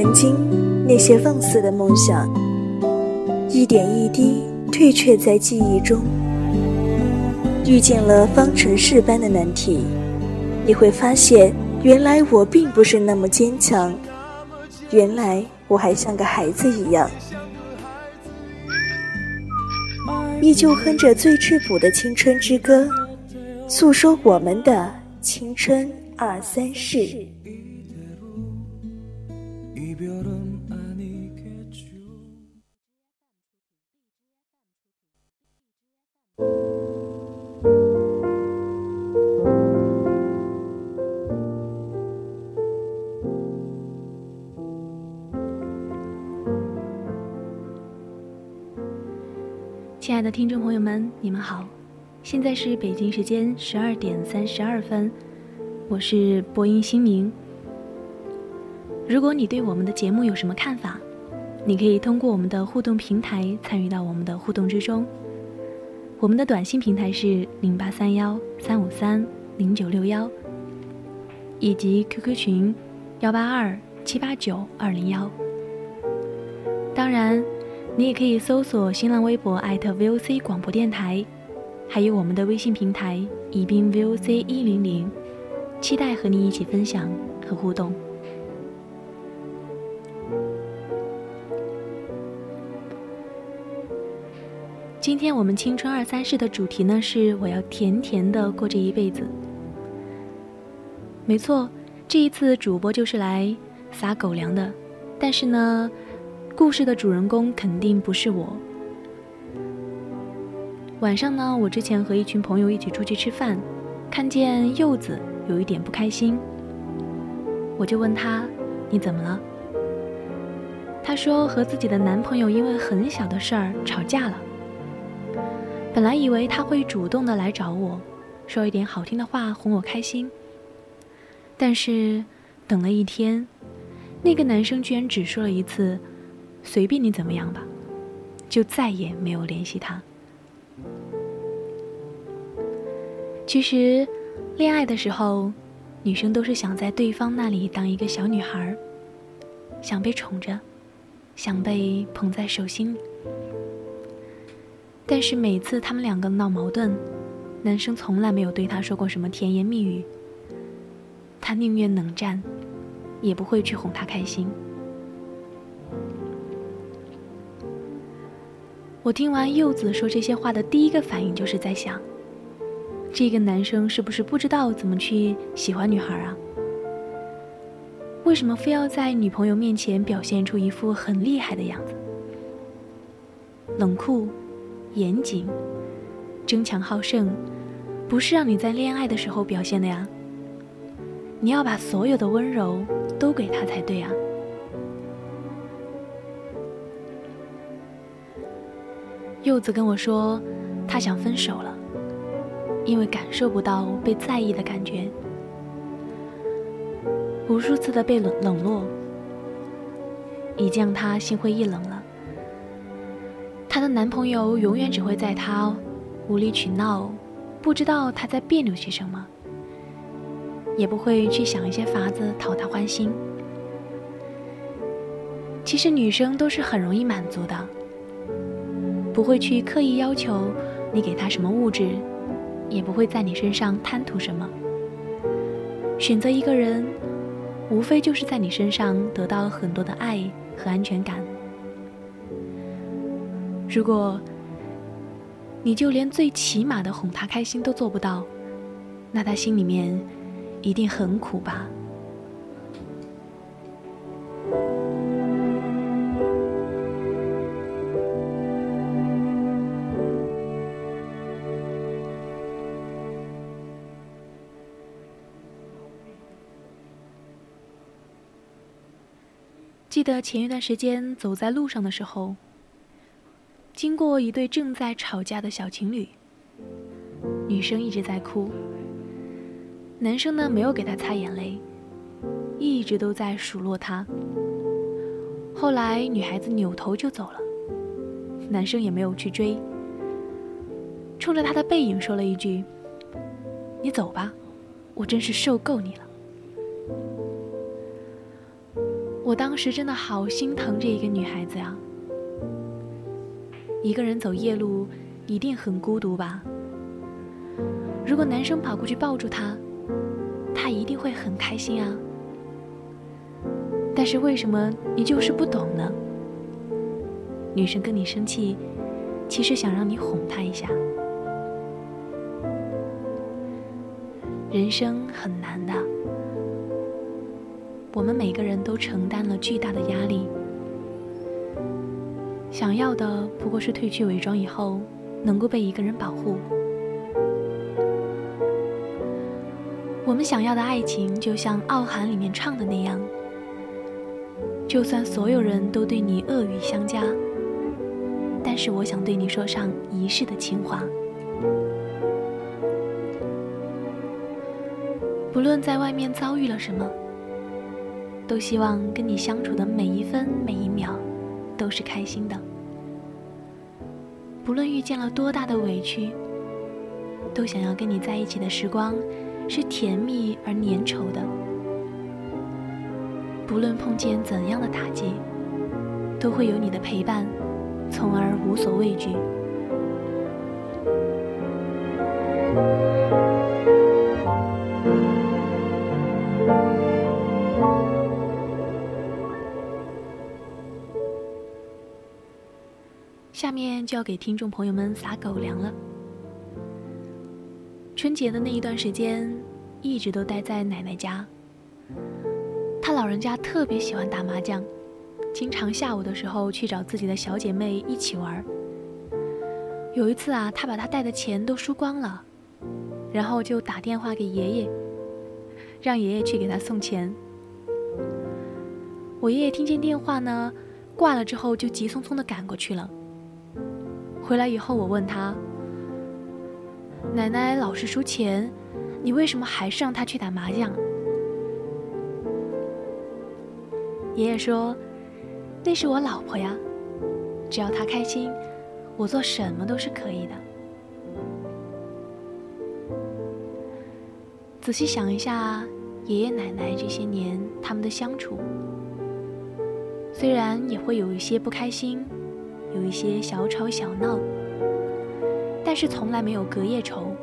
曾经那些放肆的梦想，一点一滴退却在记忆中。遇见了方程式般的难题，你会发现，原来我并不是那么坚强，原来我还像个孩子一样，依旧哼着最质朴的青春之歌，诉说我们的青春二三事。亲爱的听众朋友们，你们好，现在是北京时间十二点三十二分，我是播音新明。如果你对我们的节目有什么看法，你可以通过我们的互动平台参与到我们的互动之中。我们的短信平台是零八三幺三五三零九六幺，以及 QQ 群幺八二七八九二零幺。当然。你也可以搜索新浪微博 @VOC 广播电台，还有我们的微信平台宜宾 VOC 一零零，期待和你一起分享和互动。今天我们青春二三事的主题呢是我要甜甜的过这一辈子。没错，这一次主播就是来撒狗粮的，但是呢。故事的主人公肯定不是我。晚上呢，我之前和一群朋友一起出去吃饭，看见柚子有一点不开心，我就问他：“你怎么了？”他说和自己的男朋友因为很小的事儿吵架了。本来以为他会主动的来找我，说一点好听的话哄我开心，但是等了一天，那个男生居然只说了一次。随便你怎么样吧，就再也没有联系他。其实，恋爱的时候，女生都是想在对方那里当一个小女孩，想被宠着，想被捧在手心里。但是每次他们两个闹矛盾，男生从来没有对她说过什么甜言蜜语，他宁愿冷战，也不会去哄她开心。我听完柚子说这些话的第一个反应，就是在想，这个男生是不是不知道怎么去喜欢女孩啊？为什么非要在女朋友面前表现出一副很厉害的样子？冷酷、严谨、争强好胜，不是让你在恋爱的时候表现的呀。你要把所有的温柔都给他才对啊。柚子跟我说，她想分手了，因为感受不到被在意的感觉，无数次的被冷冷落，已经让她心灰意冷了。她的男朋友永远只会在她无理取闹，不知道她在别扭些什么，也不会去想一些法子讨她欢心。其实女生都是很容易满足的。不会去刻意要求你给他什么物质，也不会在你身上贪图什么。选择一个人，无非就是在你身上得到了很多的爱和安全感。如果你就连最起码的哄他开心都做不到，那他心里面一定很苦吧。记得前一段时间走在路上的时候，经过一对正在吵架的小情侣，女生一直在哭，男生呢没有给她擦眼泪，一直都在数落她。后来女孩子扭头就走了，男生也没有去追，冲着她的背影说了一句：“你走吧，我真是受够你了。”我当时真的好心疼这一个女孩子呀。一个人走夜路，一定很孤独吧？如果男生跑过去抱住她，她一定会很开心啊。但是为什么你就是不懂呢？女生跟你生气，其实想让你哄她一下。人生很难的，我们每个人都承担了巨大的压力，想要的不过是褪去伪装以后，能够被一个人保护。我们想要的爱情，就像《傲寒》里面唱的那样，就算所有人都对你恶语相加，但是我想对你说上一世的情话。不论在外面遭遇了什么，都希望跟你相处的每一分每一秒都是开心的。不论遇见了多大的委屈，都想要跟你在一起的时光是甜蜜而粘稠的。不论碰见怎样的打击，都会有你的陪伴，从而无所畏惧。面就要给听众朋友们撒狗粮了。春节的那一段时间，一直都待在奶奶家。她老人家特别喜欢打麻将，经常下午的时候去找自己的小姐妹一起玩。有一次啊，他把他带的钱都输光了，然后就打电话给爷爷，让爷爷去给他送钱。我爷爷听见电话呢，挂了之后就急匆匆的赶过去了。回来以后，我问他：“奶奶老是输钱，你为什么还是让她去打麻将？”爷爷说：“那是我老婆呀，只要她开心，我做什么都是可以的。”仔细想一下，爷爷奶奶这些年他们的相处，虽然也会有一些不开心。有一些小吵小闹，但是从来没有隔夜仇。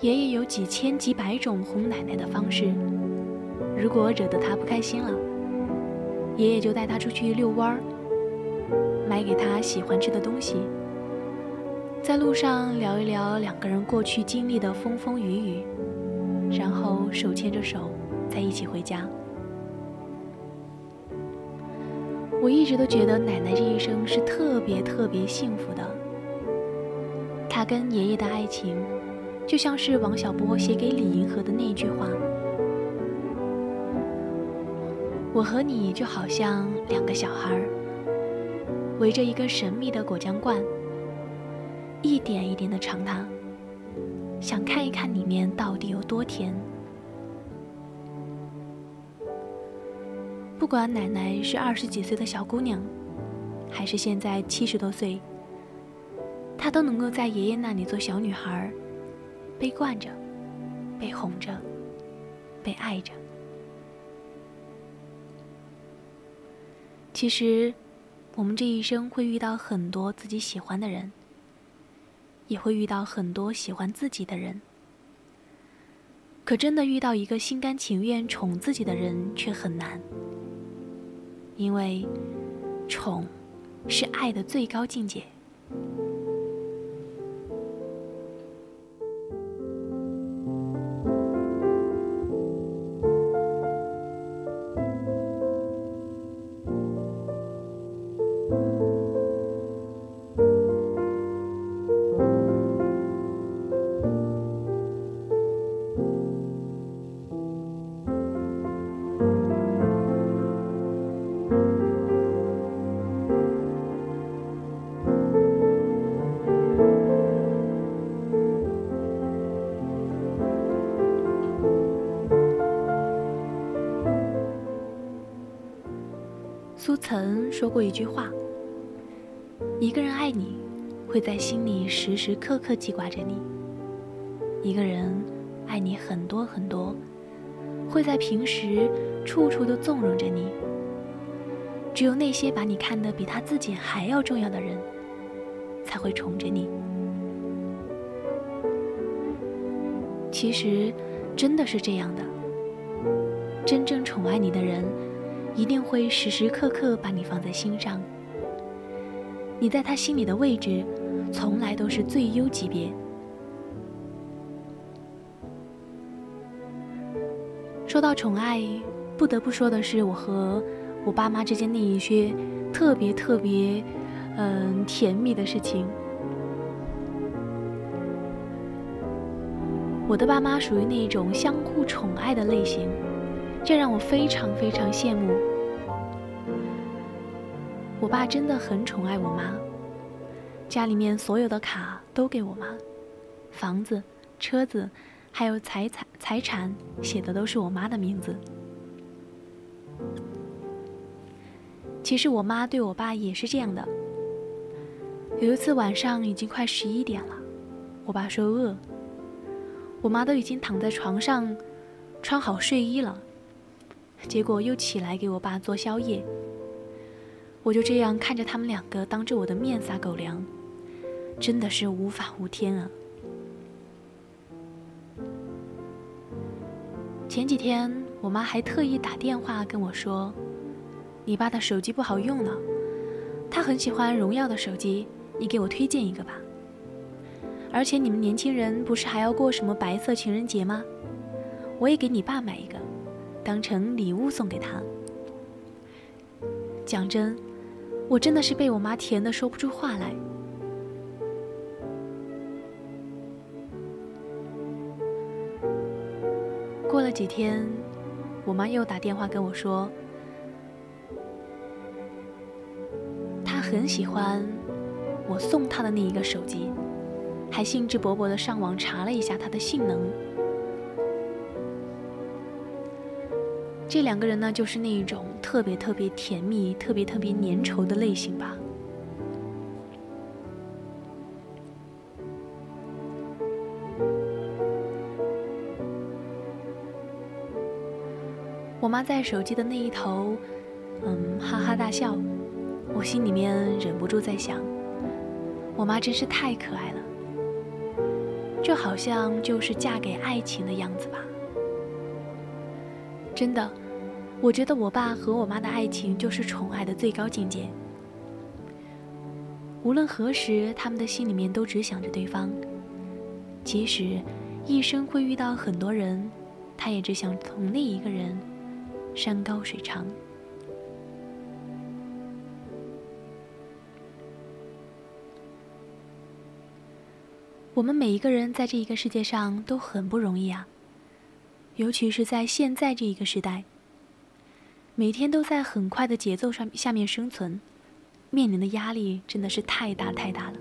爷爷有几千几百种哄奶奶的方式，如果惹得她不开心了，爷爷就带她出去遛弯儿，买给她喜欢吃的东西，在路上聊一聊两个人过去经历的风风雨雨，然后手牵着手在一起回家。我一直都觉得奶奶这一生是特别特别幸福的。她跟爷爷的爱情，就像是王小波写给李银河的那句话：“我和你就好像两个小孩，围着一个神秘的果酱罐，一点一点的尝它，想看一看里面到底有多甜。”不管奶奶是二十几岁的小姑娘，还是现在七十多岁，她都能够在爷爷那里做小女孩，被惯着，被哄着，被爱着。其实，我们这一生会遇到很多自己喜欢的人，也会遇到很多喜欢自己的人，可真的遇到一个心甘情愿宠自己的人却很难。因为，宠，是爱的最高境界。曾说过一句话：“一个人爱你，会在心里时时刻刻记挂着你；一个人爱你很多很多，会在平时处处都纵容着你。只有那些把你看得比他自己还要重要的人，才会宠着你。其实，真的是这样的。真正宠爱你的人，一定会时时刻刻把你放在心上。你在他心里的位置，从来都是最优级别。说到宠爱，不得不说的是我和我爸妈之间那一些特别特别，嗯，甜蜜的事情。我的爸妈属于那种相互宠爱的类型，这让我非常非常羡慕。我爸真的很宠爱我妈，家里面所有的卡都给我妈，房子、车子，还有财产财产写的都是我妈的名字。其实我妈对我爸也是这样的。有一次晚上已经快十一点了，我爸说饿。我妈都已经躺在床上，穿好睡衣了，结果又起来给我爸做宵夜。我就这样看着他们两个当着我的面撒狗粮，真的是无法无天啊！前几天我妈还特意打电话跟我说：“你爸的手机不好用了，他很喜欢荣耀的手机，你给我推荐一个吧。”而且你们年轻人不是还要过什么白色情人节吗？我也给你爸买一个，当成礼物送给他。讲真，我真的是被我妈甜的说不出话来。过了几天，我妈又打电话跟我说，她很喜欢我送她的那一个手机。还兴致勃勃的上网查了一下它的性能。这两个人呢，就是那一种特别特别甜蜜、特别特别粘稠的类型吧。我妈在手机的那一头，嗯，哈哈大笑。我心里面忍不住在想，我妈真是太可爱了。这好像就是嫁给爱情的样子吧。真的，我觉得我爸和我妈的爱情就是宠爱的最高境界。无论何时，他们的心里面都只想着对方。即使一生会遇到很多人，他也只想同那一个人，山高水长。我们每一个人在这一个世界上都很不容易啊，尤其是在现在这一个时代，每天都在很快的节奏上下面生存，面临的压力真的是太大太大了。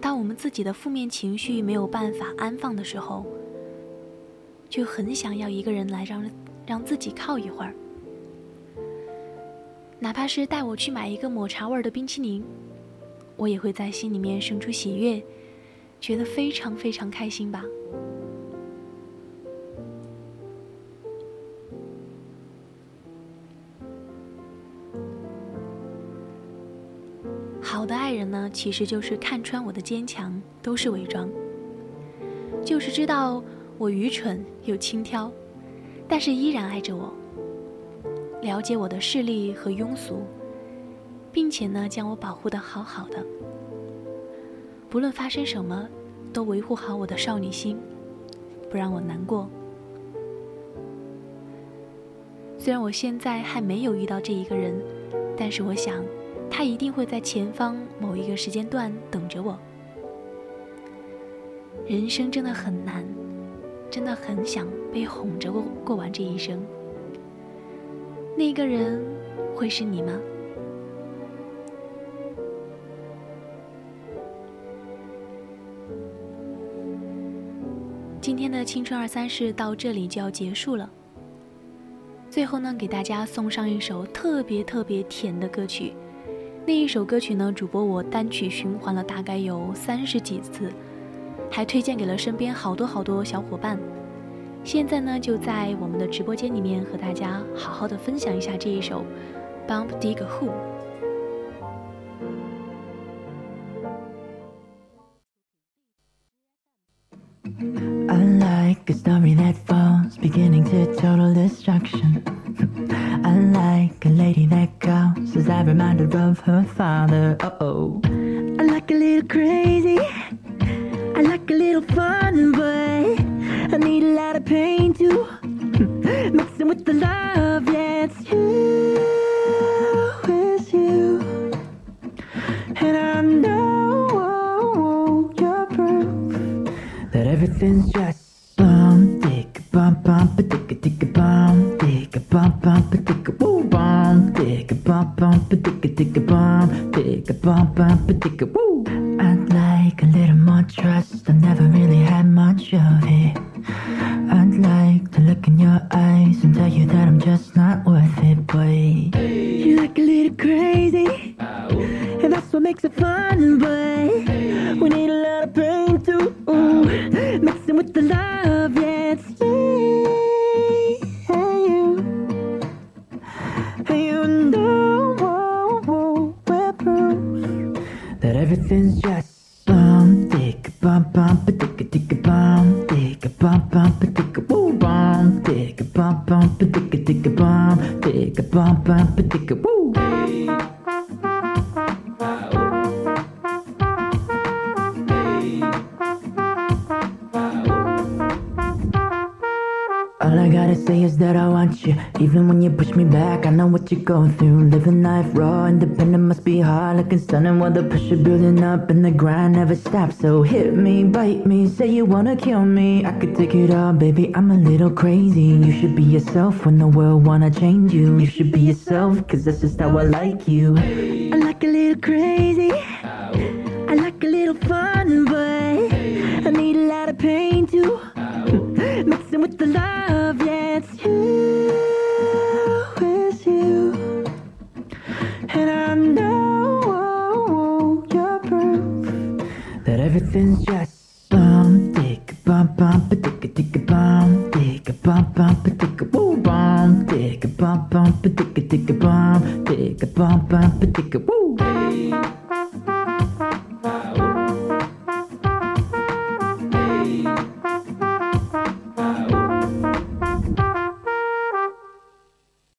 当我们自己的负面情绪没有办法安放的时候，就很想要一个人来让让自己靠一会儿。哪怕是带我去买一个抹茶味的冰淇淋，我也会在心里面生出喜悦，觉得非常非常开心吧。呢，其实就是看穿我的坚强都是伪装，就是知道我愚蠢又轻佻，但是依然爱着我。了解我的势力和庸俗，并且呢，将我保护的好好的。不论发生什么，都维护好我的少女心，不让我难过。虽然我现在还没有遇到这一个人，但是我想，他一定会在前方某一个时间段等着我。人生真的很难，真的很想被哄着过过完这一生。那个人会是你吗？今天的青春二三事到这里就要结束了。最后呢，给大家送上一首特别特别甜的歌曲。那一首歌曲呢，主播我单曲循环了大概有三十几次，还推荐给了身边好多好多小伙伴。现在呢，就在我们的直播间里面和大家好好的分享一下这一首《Bump Dig Who》。I like a story that falls, beginning to total destruction. Like a lady that causes I reminded of her father. Uh oh. I like a little crazy. I like a little fun, but I need a lot of pain too. Mixing with the love, yeah, it's you. It's you. And I know you're proof that everything's just bum a a dick a bum dick a bum a woo. I'd like a little more trust. I've never really had much of it. I'd like to look in your eyes and tell you that I'm just not worth it, but you like a little crazy, and that's what makes it fun. But we need a lot of pain too, mixing with the love. Yeah, bum bum, woo. All I gotta say is that I want you. Even when you push me back, I know what you're going through. Living life raw, independent must be hard. Looking stunning while the pressure building up and the grind never stops. So hit me, bite me, say you wanna kill me. I could take it all, baby. I'm a little crazy. You should be yourself when the world wanna change you. You should be yourself, cause that's just how I like you. I like a little crazy. I like a little fun, but I need a lot of pain too. With the love, yeah, it's you, it's you. And I know oh, you're proof that everything's just bum dick bum bum dick dick bum dick bum bum dick woo bum dick bum bum dick dick bum dick bum bum dick woo.